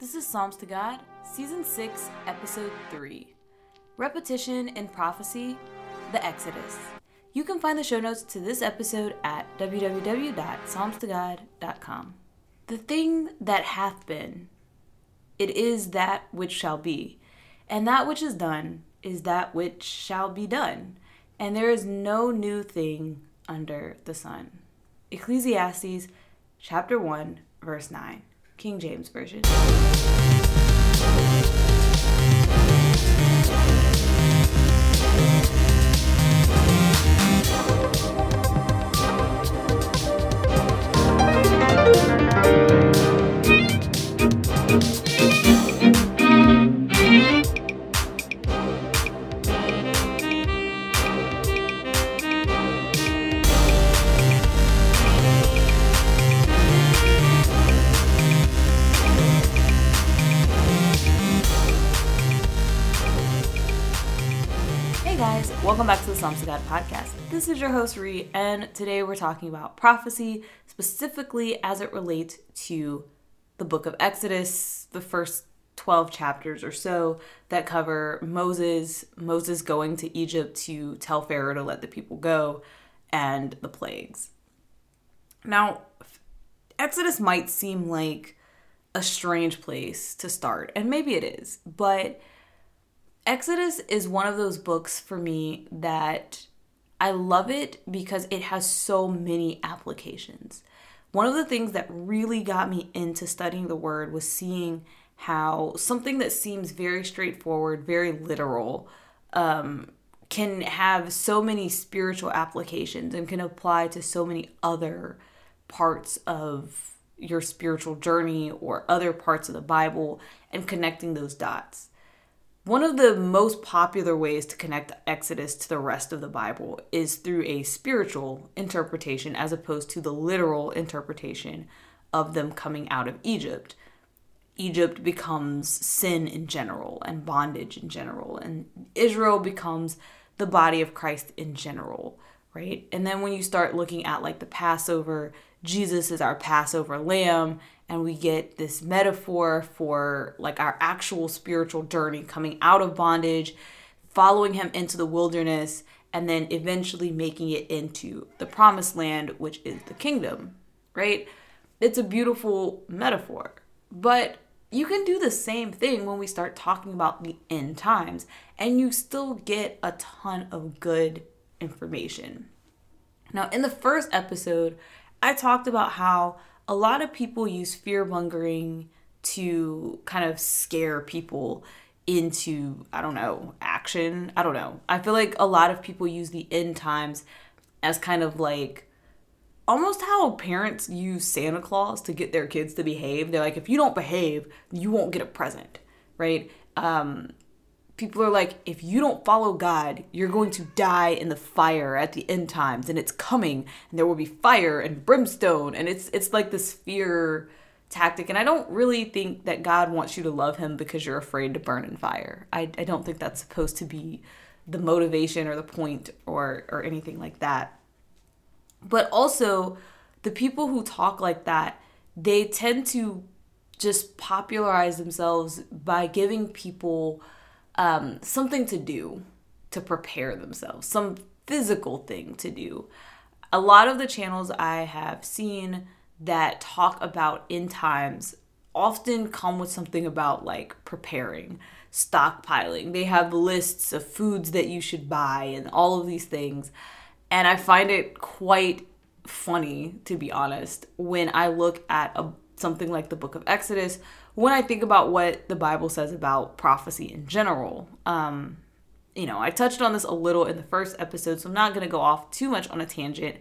This is Psalms to God, Season 6, Episode 3 Repetition in Prophecy, The Exodus. You can find the show notes to this episode at www.psalmstogod.com. The thing that hath been, it is that which shall be, and that which is done is that which shall be done, and there is no new thing under the sun. Ecclesiastes chapter 1, verse 9. King James Version. Welcome back to the Psalms of God podcast. This is your host, Ree, and today we're talking about prophecy, specifically as it relates to the book of Exodus, the first 12 chapters or so that cover Moses, Moses going to Egypt to tell Pharaoh to let the people go, and the plagues. Now, Exodus might seem like a strange place to start, and maybe it is, but Exodus is one of those books for me that I love it because it has so many applications. One of the things that really got me into studying the word was seeing how something that seems very straightforward, very literal, um, can have so many spiritual applications and can apply to so many other parts of your spiritual journey or other parts of the Bible and connecting those dots. One of the most popular ways to connect Exodus to the rest of the Bible is through a spiritual interpretation as opposed to the literal interpretation of them coming out of Egypt. Egypt becomes sin in general and bondage in general, and Israel becomes the body of Christ in general, right? And then when you start looking at like the Passover, Jesus is our Passover lamb, and we get this metaphor for like our actual spiritual journey coming out of bondage, following him into the wilderness, and then eventually making it into the promised land, which is the kingdom, right? It's a beautiful metaphor. But you can do the same thing when we start talking about the end times, and you still get a ton of good information. Now, in the first episode, I talked about how a lot of people use fear mongering to kind of scare people into, I don't know, action. I don't know. I feel like a lot of people use the end times as kind of like almost how parents use Santa Claus to get their kids to behave. They're like, if you don't behave, you won't get a present, right? Um, people are like, if you don't follow God, you're going to die in the fire at the end times, and it's coming, and there will be fire and brimstone, and it's it's like this fear tactic. And I don't really think that God wants you to love Him because you're afraid to burn in fire. I, I don't think that's supposed to be the motivation or the point or or anything like that. But also, the people who talk like that, they tend to just popularize themselves by giving people um, something to do to prepare themselves, some physical thing to do. A lot of the channels I have seen that talk about end times often come with something about like preparing, stockpiling. They have lists of foods that you should buy and all of these things. And I find it quite funny, to be honest, when I look at a, something like the book of Exodus when I think about what the Bible says about prophecy in general, um, you know, I touched on this a little in the first episode, so I'm not going to go off too much on a tangent.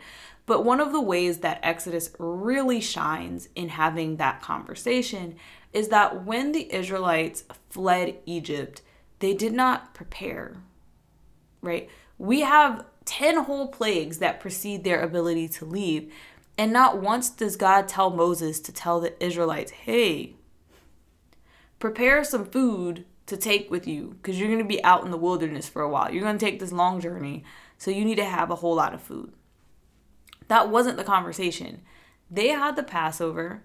But one of the ways that Exodus really shines in having that conversation is that when the Israelites fled Egypt, they did not prepare, right? We have 10 whole plagues that precede their ability to leave. And not once does God tell Moses to tell the Israelites, hey, prepare some food to take with you because you're going to be out in the wilderness for a while. You're going to take this long journey, so you need to have a whole lot of food. That wasn't the conversation. They had the Passover,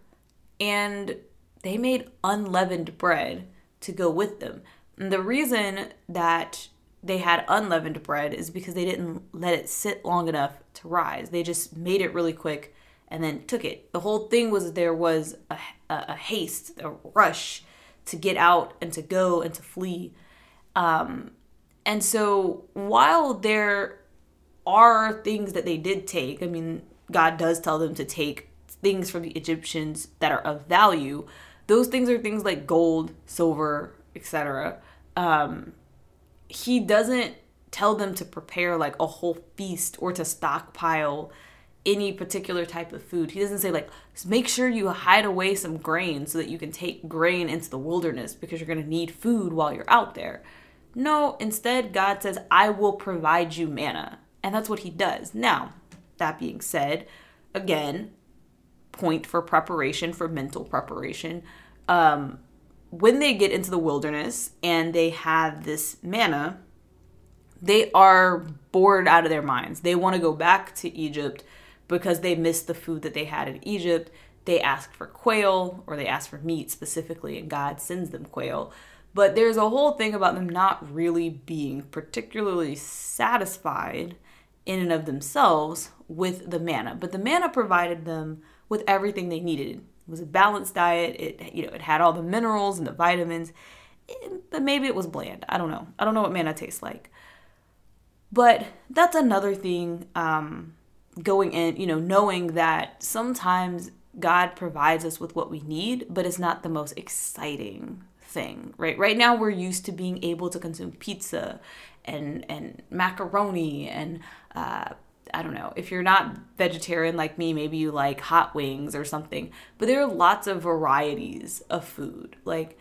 and they made unleavened bread to go with them. And the reason that they had unleavened bread is because they didn't let it sit long enough to rise. They just made it really quick and then took it. The whole thing was there was a, a, a haste, a rush to get out and to go and to flee. Um, and so while there are things that they did take, I mean, God does tell them to take things from the Egyptians that are of value. Those things are things like gold, silver, etc. Um, he doesn't tell them to prepare like a whole feast or to stockpile any particular type of food. He doesn't say like make sure you hide away some grain so that you can take grain into the wilderness because you're going to need food while you're out there. No, instead God says I will provide you manna. And that's what he does. Now, that being said, again, point for preparation for mental preparation. Um when they get into the wilderness and they have this manna, they are bored out of their minds. They want to go back to Egypt because they missed the food that they had in Egypt. They ask for quail or they ask for meat specifically, and God sends them quail. But there's a whole thing about them not really being particularly satisfied in and of themselves with the manna. But the manna provided them with everything they needed it was a balanced diet. It you know it had all the minerals and the vitamins, but maybe it was bland. I don't know. I don't know what manna tastes like. But that's another thing. Um, going in, you know, knowing that sometimes God provides us with what we need, but it's not the most exciting thing, right? Right now we're used to being able to consume pizza and and macaroni and uh, I don't know, if you're not vegetarian like me, maybe you like hot wings or something. But there are lots of varieties of food. Like,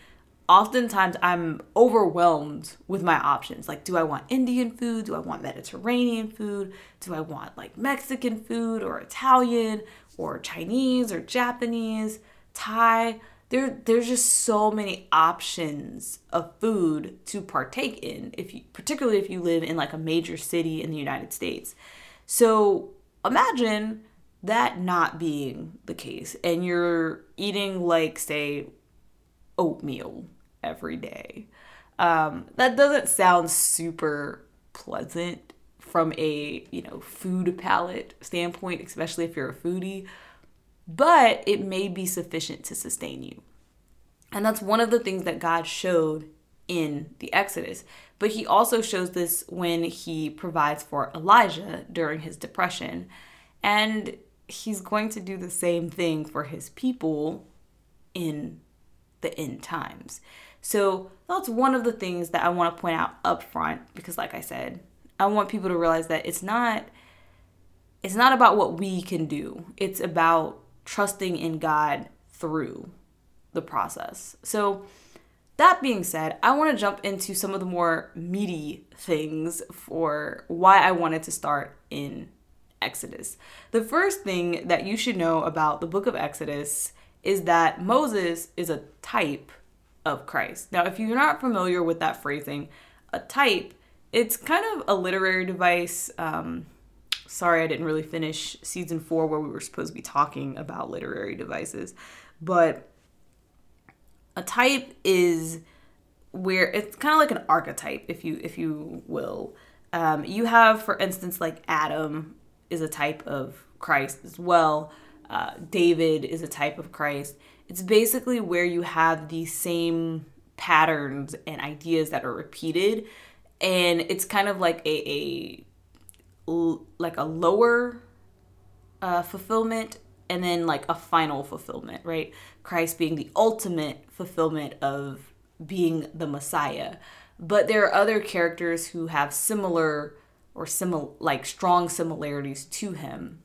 oftentimes I'm overwhelmed with my options. Like, do I want Indian food? Do I want Mediterranean food? Do I want like Mexican food or Italian or Chinese or Japanese, Thai? There, there's just so many options of food to partake in if you particularly if you live in like a major city in the United States. So imagine that not being the case and you're eating like say oatmeal every day. Um, that doesn't sound super pleasant from a you know food palate standpoint, especially if you're a foodie, but it may be sufficient to sustain you. And that's one of the things that God showed in the Exodus. But he also shows this when he provides for Elijah during his depression. And he's going to do the same thing for his people in the end times. So that's one of the things that I want to point out up front because like I said, I want people to realize that it's not it's not about what we can do. It's about trusting in God through the process. So that being said, I want to jump into some of the more meaty things for why I wanted to start in Exodus. The first thing that you should know about the book of Exodus is that Moses is a type of Christ. Now, if you're not familiar with that phrasing, a type, it's kind of a literary device. Um, sorry, I didn't really finish season four where we were supposed to be talking about literary devices, but a type is where it's kind of like an archetype, if you if you will. Um, you have, for instance, like Adam is a type of Christ as well. Uh, David is a type of Christ. It's basically where you have the same patterns and ideas that are repeated, and it's kind of like a, a like a lower uh, fulfillment and then like a final fulfillment, right? Christ being the ultimate fulfillment of being the Messiah. But there are other characters who have similar or similar like strong similarities to him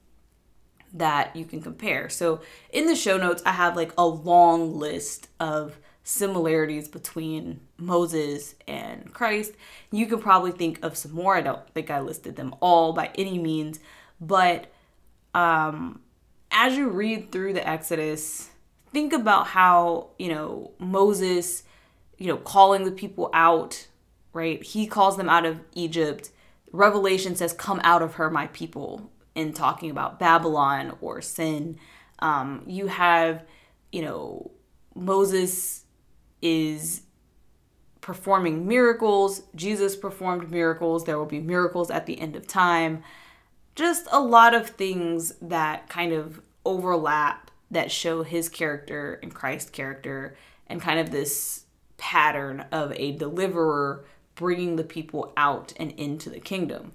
that you can compare. So in the show notes I have like a long list of similarities between Moses and Christ. You can probably think of some more. I don't think I listed them all by any means, but um as you read through the Exodus, think about how, you know, Moses, you know, calling the people out, right? He calls them out of Egypt. Revelation says, Come out of her, my people, in talking about Babylon or sin. Um, you have, you know, Moses is performing miracles. Jesus performed miracles. There will be miracles at the end of time. Just a lot of things that kind of overlap that show his character and Christ's character and kind of this pattern of a deliverer bringing the people out and into the kingdom.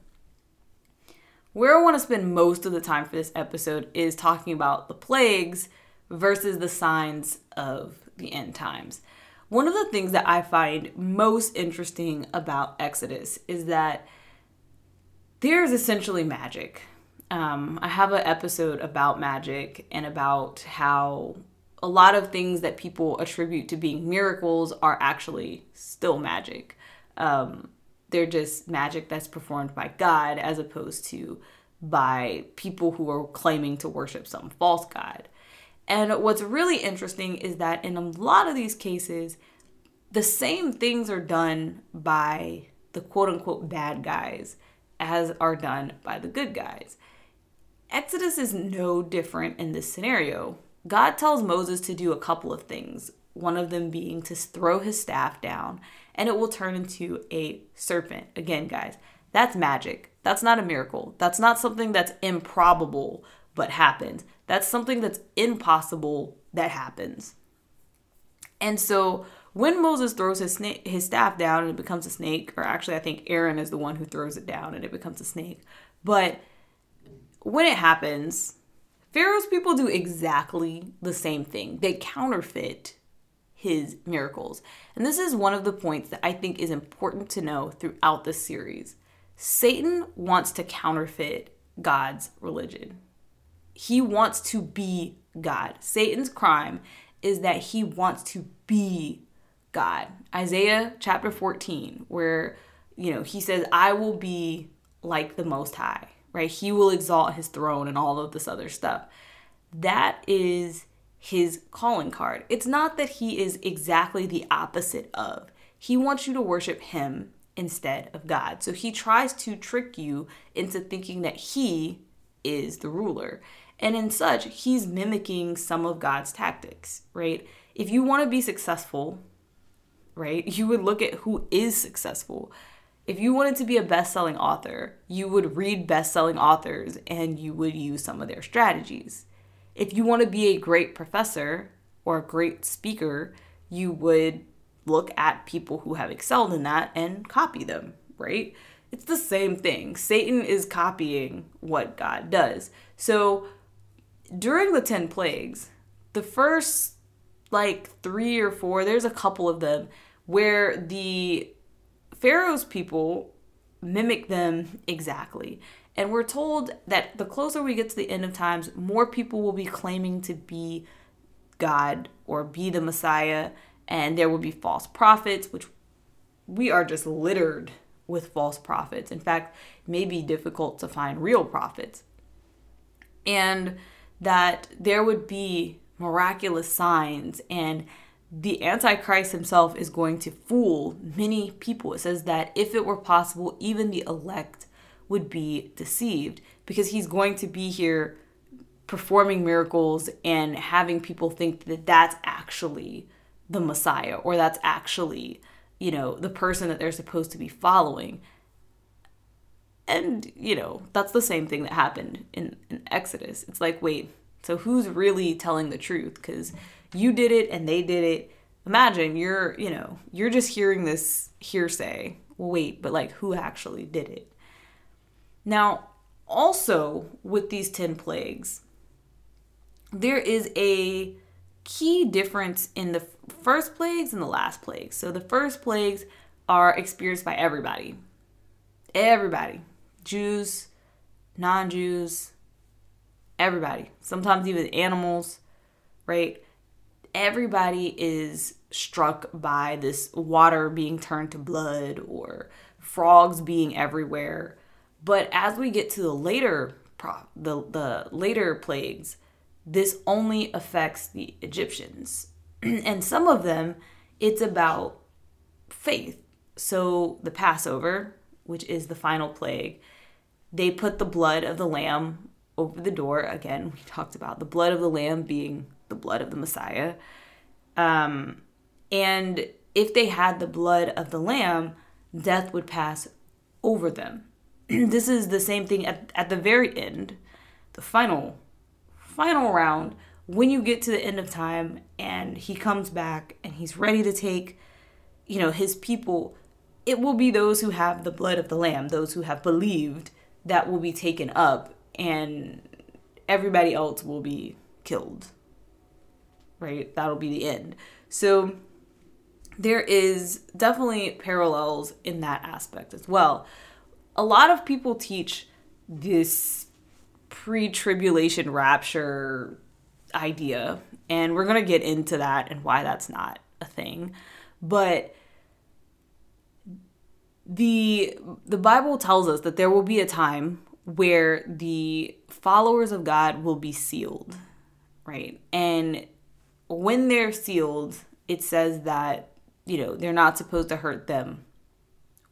Where I want to spend most of the time for this episode is talking about the plagues versus the signs of the end times. One of the things that I find most interesting about Exodus is that there's essentially magic. Um, I have an episode about magic and about how a lot of things that people attribute to being miracles are actually still magic. Um, they're just magic that's performed by God as opposed to by people who are claiming to worship some false god. And what's really interesting is that in a lot of these cases, the same things are done by the quote unquote bad guys as are done by the good guys. Exodus is no different in this scenario. God tells Moses to do a couple of things, one of them being to throw his staff down and it will turn into a serpent. Again, guys, that's magic. That's not a miracle. That's not something that's improbable but happens. That's something that's impossible that happens. And so when Moses throws his snake, his staff down and it becomes a snake, or actually I think Aaron is the one who throws it down and it becomes a snake. But when it happens, Pharaoh's people do exactly the same thing. They counterfeit his miracles. And this is one of the points that I think is important to know throughout this series. Satan wants to counterfeit God's religion. He wants to be God. Satan's crime is that he wants to be God. Isaiah chapter 14, where, you know, he says, I will be like the Most High, right? He will exalt his throne and all of this other stuff. That is his calling card. It's not that he is exactly the opposite of. He wants you to worship him instead of God. So he tries to trick you into thinking that he is the ruler. And in such, he's mimicking some of God's tactics, right? If you want to be successful, right, you would look at who is successful. If you wanted to be a best selling author, you would read best selling authors and you would use some of their strategies. If you want to be a great professor or a great speaker, you would look at people who have excelled in that and copy them, right? It's the same thing. Satan is copying what God does. So during the 10 plagues, the first like three or four, there's a couple of them where the Pharaoh's people mimic them exactly. And we're told that the closer we get to the end of times, more people will be claiming to be God or be the Messiah and there will be false prophets, which we are just littered with false prophets. In fact, it may be difficult to find real prophets. And that there would be miraculous signs and the antichrist himself is going to fool many people it says that if it were possible even the elect would be deceived because he's going to be here performing miracles and having people think that that's actually the Messiah or that's actually, you know, the person that they're supposed to be following. And, you know, that's the same thing that happened in, in Exodus. It's like, wait, so who's really telling the truth? Because you did it and they did it. Imagine you're, you know, you're just hearing this hearsay. Wait, but like who actually did it? Now, also with these 10 plagues, there is a key difference in the first plagues and the last plagues. So the first plagues are experienced by everybody. Everybody. Jews, non Jews, everybody. Sometimes even animals, right? Everybody is struck by this water being turned to blood or frogs being everywhere. But as we get to the later the the later plagues, this only affects the Egyptians. and some of them, it's about faith. So the Passover, which is the final plague, they put the blood of the lamb over the door. Again, we talked about the blood of the lamb being the blood of the Messiah. Um, and if they had the blood of the lamb, death would pass over them. this is the same thing at, at the very end, the final, final round, when you get to the end of time and he comes back and he's ready to take, you know, his people, it will be those who have the blood of the lamb, those who have believed that will be taken up and everybody else will be killed. Right? That'll be the end. So there is definitely parallels in that aspect as well. A lot of people teach this pre tribulation rapture idea, and we're going to get into that and why that's not a thing. But the the Bible tells us that there will be a time where the followers of God will be sealed, right? And when they're sealed, it says that you know, they're not supposed to hurt them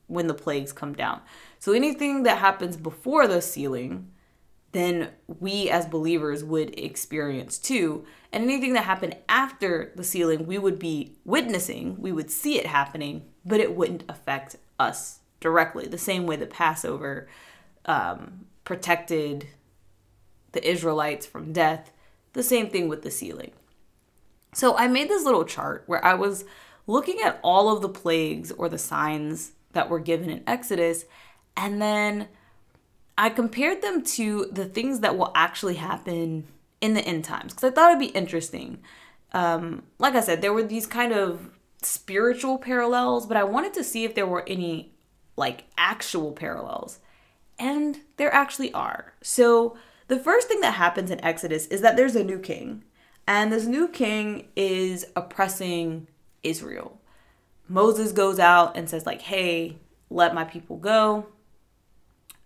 when the plagues come down. So anything that happens before the sealing, then we as believers would experience too. And anything that happened after the sealing, we would be witnessing, we would see it happening, but it wouldn't affect us directly. The same way the Passover um, protected the Israelites from death, the same thing with the sealing. So I made this little chart where I was looking at all of the plagues or the signs that were given in Exodus, and then I compared them to the things that will actually happen in the end times because I thought it'd be interesting. Um, like I said, there were these kind of spiritual parallels, but I wanted to see if there were any like actual parallels. And there actually are. So, the first thing that happens in Exodus is that there's a new king. And this new king is oppressing Israel. Moses goes out and says, like, hey, let my people go.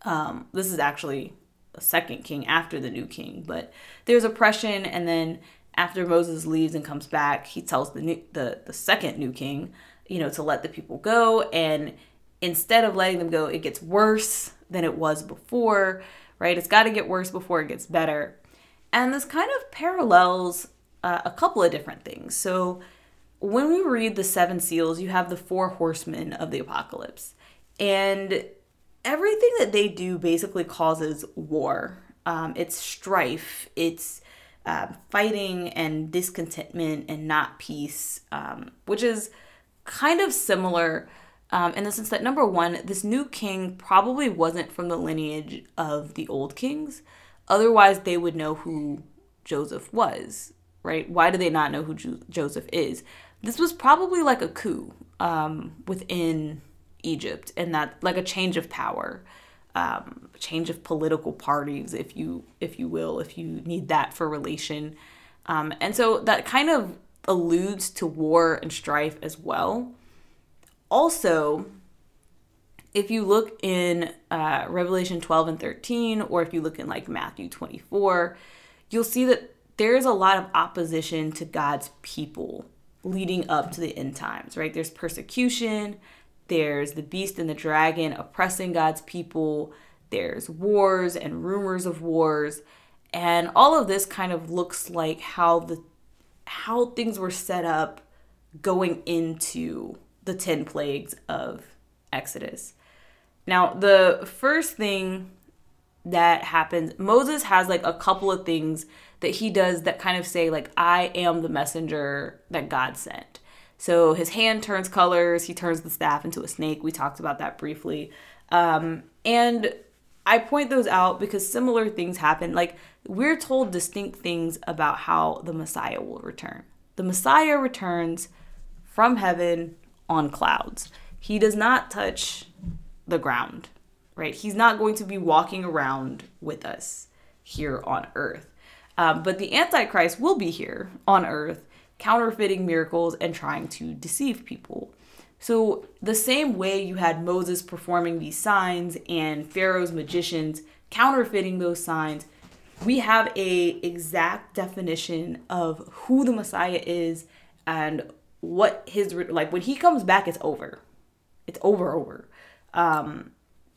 Um, this is actually a second king after the new king, but there's oppression, and then after Moses leaves and comes back, he tells the new, the the second new king, you know, to let the people go, and instead of letting them go, it gets worse than it was before, right? It's got to get worse before it gets better, and this kind of parallels uh, a couple of different things. So when we read the seven seals, you have the four horsemen of the apocalypse. And everything that they do basically causes war. Um, it's strife, it's uh, fighting and discontentment and not peace, um, which is kind of similar um, in the sense that number one, this new king probably wasn't from the lineage of the old kings. Otherwise, they would know who Joseph was, right? Why do they not know who jo- Joseph is? this was probably like a coup um, within Egypt, and that like a change of power, um, change of political parties, if you if you will, if you need that for relation, um, and so that kind of alludes to war and strife as well. Also, if you look in uh, Revelation 12 and 13, or if you look in like Matthew 24, you'll see that there's a lot of opposition to God's people leading up to the end times, right? There's persecution, there's the beast and the dragon oppressing God's people, there's wars and rumors of wars, and all of this kind of looks like how the how things were set up going into the 10 plagues of Exodus. Now, the first thing that happens, Moses has like a couple of things that he does that kind of say like I am the messenger that God sent. So his hand turns colors, he turns the staff into a snake. We talked about that briefly. Um, and I point those out because similar things happen. Like we're told distinct things about how the Messiah will return. The Messiah returns from heaven on clouds. He does not touch the ground, right? He's not going to be walking around with us here on earth. Um, but the Antichrist will be here on earth, counterfeiting miracles and trying to deceive people. So, the same way you had Moses performing these signs and Pharaoh's magicians counterfeiting those signs, we have a exact definition of who the Messiah is and what his like when he comes back it's over. It's over over. Um,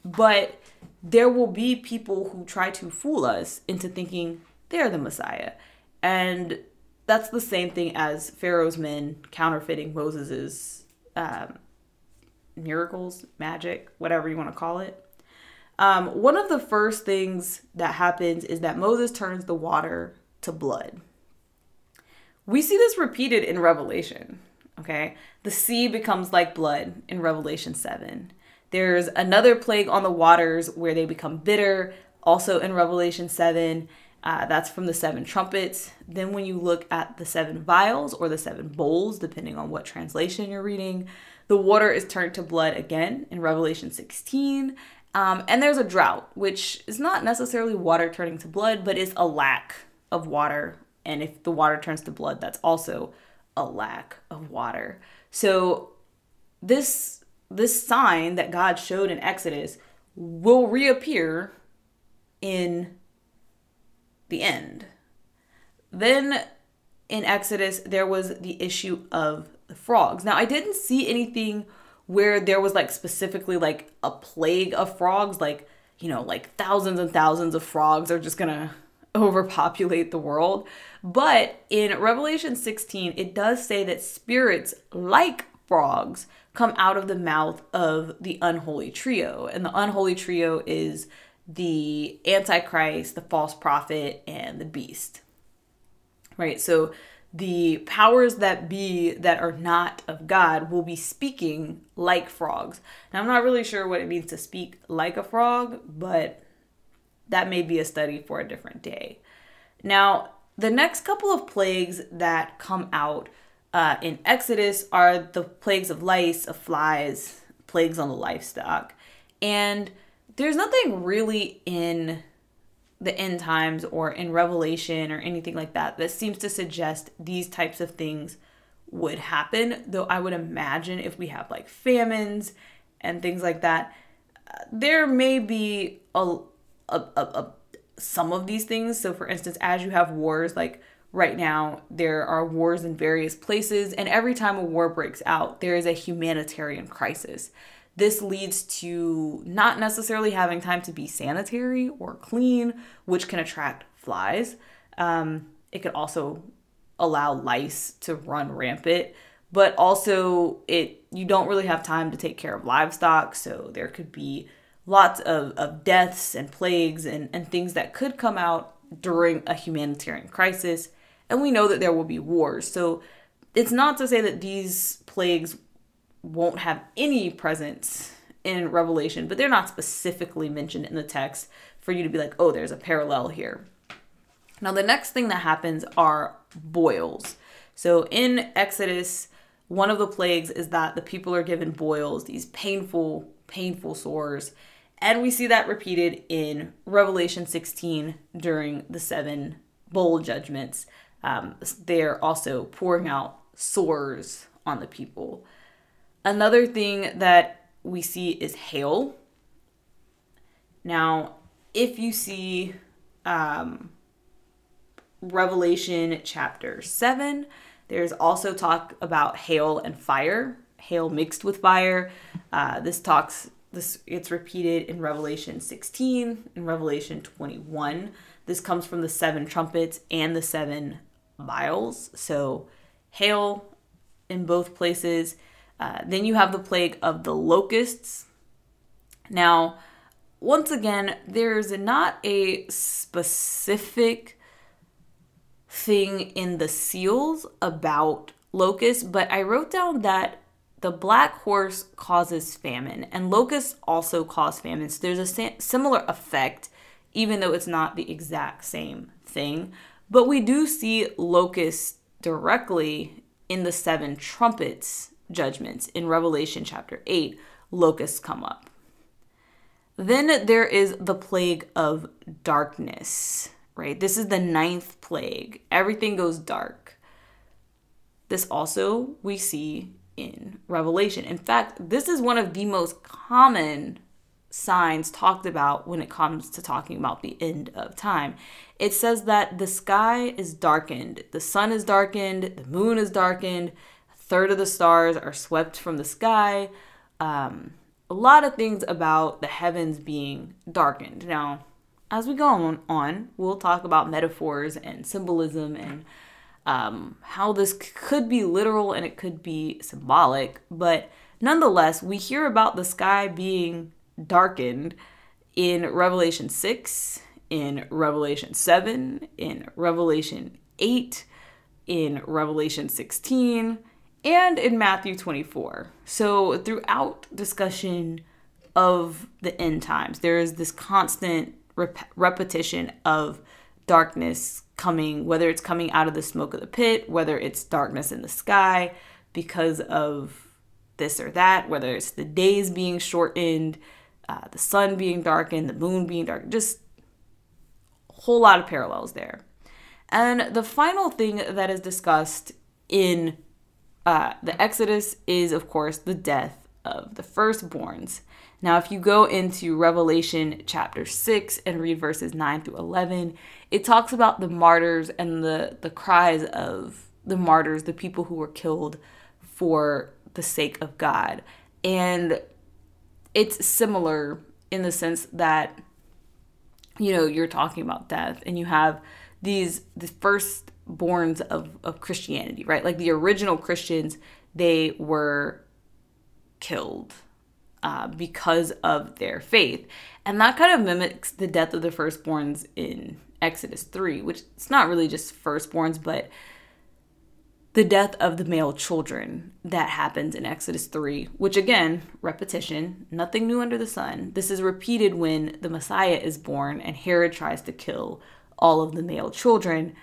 but there will be people who try to fool us into thinking they're the Messiah. And that's the same thing as Pharaoh's men counterfeiting Moses's um, miracles, magic, whatever you want to call it. Um, one of the first things that happens is that Moses turns the water to blood. We see this repeated in Revelation. Okay, the sea becomes like blood in Revelation 7. There's another plague on the waters where they become bitter, also in Revelation 7. Uh, that's from the seven trumpets. Then, when you look at the seven vials or the seven bowls, depending on what translation you're reading, the water is turned to blood again in Revelation 16. Um, and there's a drought, which is not necessarily water turning to blood, but is a lack of water. And if the water turns to blood, that's also a lack of water. So this this sign that God showed in Exodus will reappear in the end. Then in Exodus, there was the issue of the frogs. Now, I didn't see anything where there was like specifically like a plague of frogs, like, you know, like thousands and thousands of frogs are just gonna overpopulate the world. But in Revelation 16, it does say that spirits like frogs come out of the mouth of the unholy trio. And the unholy trio is the Antichrist, the false prophet, and the beast. Right? So the powers that be that are not of God will be speaking like frogs. Now, I'm not really sure what it means to speak like a frog, but that may be a study for a different day. Now, the next couple of plagues that come out uh, in Exodus are the plagues of lice, of flies, plagues on the livestock. And there's nothing really in the end times or in Revelation or anything like that that seems to suggest these types of things would happen. Though I would imagine if we have like famines and things like that, uh, there may be a, a, a, a some of these things. So, for instance, as you have wars, like right now, there are wars in various places, and every time a war breaks out, there is a humanitarian crisis. This leads to not necessarily having time to be sanitary or clean, which can attract flies. Um, it could also allow lice to run rampant, but also it you don't really have time to take care of livestock, so there could be lots of, of deaths and plagues and, and things that could come out during a humanitarian crisis. And we know that there will be wars. So it's not to say that these plagues won't have any presence in Revelation, but they're not specifically mentioned in the text for you to be like, oh, there's a parallel here. Now, the next thing that happens are boils. So in Exodus, one of the plagues is that the people are given boils, these painful, painful sores. And we see that repeated in Revelation 16 during the seven bowl judgments. Um, they're also pouring out sores on the people. Another thing that we see is hail. Now, if you see um, Revelation chapter 7, there's also talk about hail and fire, hail mixed with fire. Uh, this talks, this it's repeated in Revelation 16, in Revelation 21. This comes from the seven trumpets and the seven vials. So, hail in both places. Uh, then you have the plague of the locusts. Now, once again, there's not a specific thing in the seals about locusts, but I wrote down that the black horse causes famine, and locusts also cause famine. So there's a similar effect, even though it's not the exact same thing. But we do see locusts directly in the seven trumpets judgments in Revelation chapter 8, locusts come up. Then there is the plague of darkness, right? This is the ninth plague. Everything goes dark. This also we see in Revelation. In fact, this is one of the most common signs talked about when it comes to talking about the end of time. It says that the sky is darkened, the sun is darkened, the moon is darkened, third of the stars are swept from the sky. Um, a lot of things about the heavens being darkened. Now, as we go on, on we'll talk about metaphors and symbolism and um, how this could be literal and it could be symbolic, but nonetheless, we hear about the sky being darkened in Revelation 6, in Revelation 7, in Revelation 8, in Revelation 16, and in Matthew 24. So, throughout discussion of the end times, there is this constant rep- repetition of darkness coming, whether it's coming out of the smoke of the pit, whether it's darkness in the sky because of this or that, whether it's the days being shortened, uh, the sun being darkened, the moon being dark, just a whole lot of parallels there. And the final thing that is discussed in uh, the Exodus is, of course, the death of the firstborns. Now, if you go into Revelation chapter 6 and read verses 9 through 11, it talks about the martyrs and the, the cries of the martyrs, the people who were killed for the sake of God. And it's similar in the sense that, you know, you're talking about death and you have these the firstborns of, of Christianity, right? Like the original Christians, they were killed uh, because of their faith. And that kind of mimics the death of the firstborns in Exodus 3, which it's not really just firstborns, but the death of the male children that happens in Exodus 3, which again, repetition, nothing new under the sun. This is repeated when the Messiah is born and Herod tries to kill all of the male children.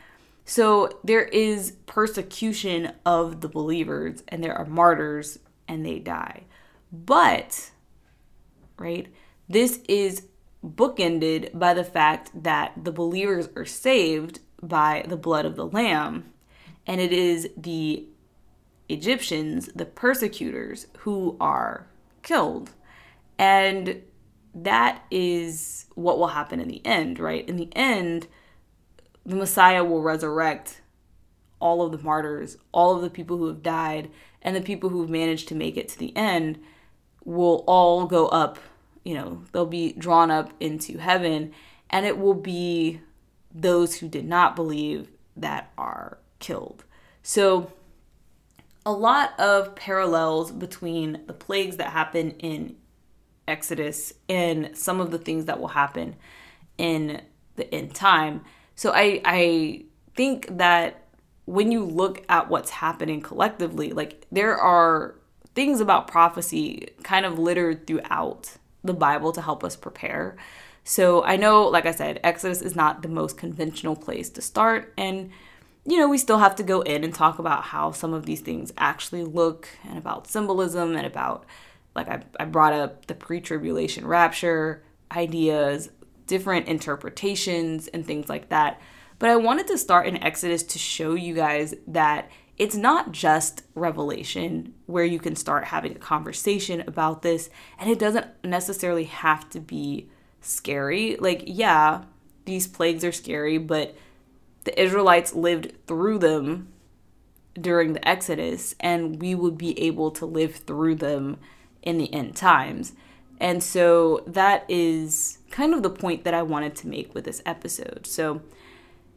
So there is persecution of the believers and there are martyrs and they die. But, right, this is bookended by the fact that the believers are saved by the blood of the Lamb. And it is the Egyptians, the persecutors, who are killed. And that is what will happen in the end, right? In the end, the Messiah will resurrect all of the martyrs, all of the people who have died, and the people who've managed to make it to the end will all go up, you know, they'll be drawn up into heaven, and it will be those who did not believe that are killed. So, a lot of parallels between the plagues that happen in Exodus and some of the things that will happen in the end time. So I I think that when you look at what's happening collectively, like there are things about prophecy kind of littered throughout the Bible to help us prepare. So I know, like I said, Exodus is not the most conventional place to start. And, you know, we still have to go in and talk about how some of these things actually look and about symbolism and about, like I, I brought up the pre tribulation rapture ideas, different interpretations, and things like that. But I wanted to start in Exodus to show you guys that it's not just revelation where you can start having a conversation about this and it doesn't necessarily have to be scary like yeah these plagues are scary but the israelites lived through them during the exodus and we would be able to live through them in the end times and so that is kind of the point that i wanted to make with this episode so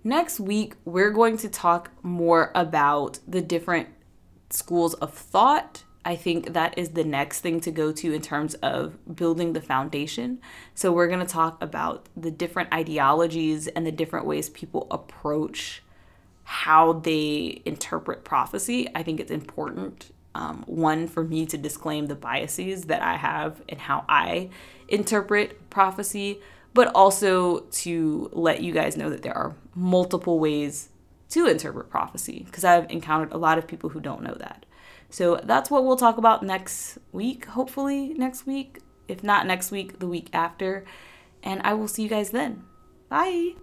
Next week, we're going to talk more about the different schools of thought. I think that is the next thing to go to in terms of building the foundation. So, we're going to talk about the different ideologies and the different ways people approach how they interpret prophecy. I think it's important, um, one, for me to disclaim the biases that I have and how I interpret prophecy but also to let you guys know that there are multiple ways to interpret prophecy because I've encountered a lot of people who don't know that. So that's what we'll talk about next week, hopefully next week. If not next week, the week after. And I will see you guys then. Bye.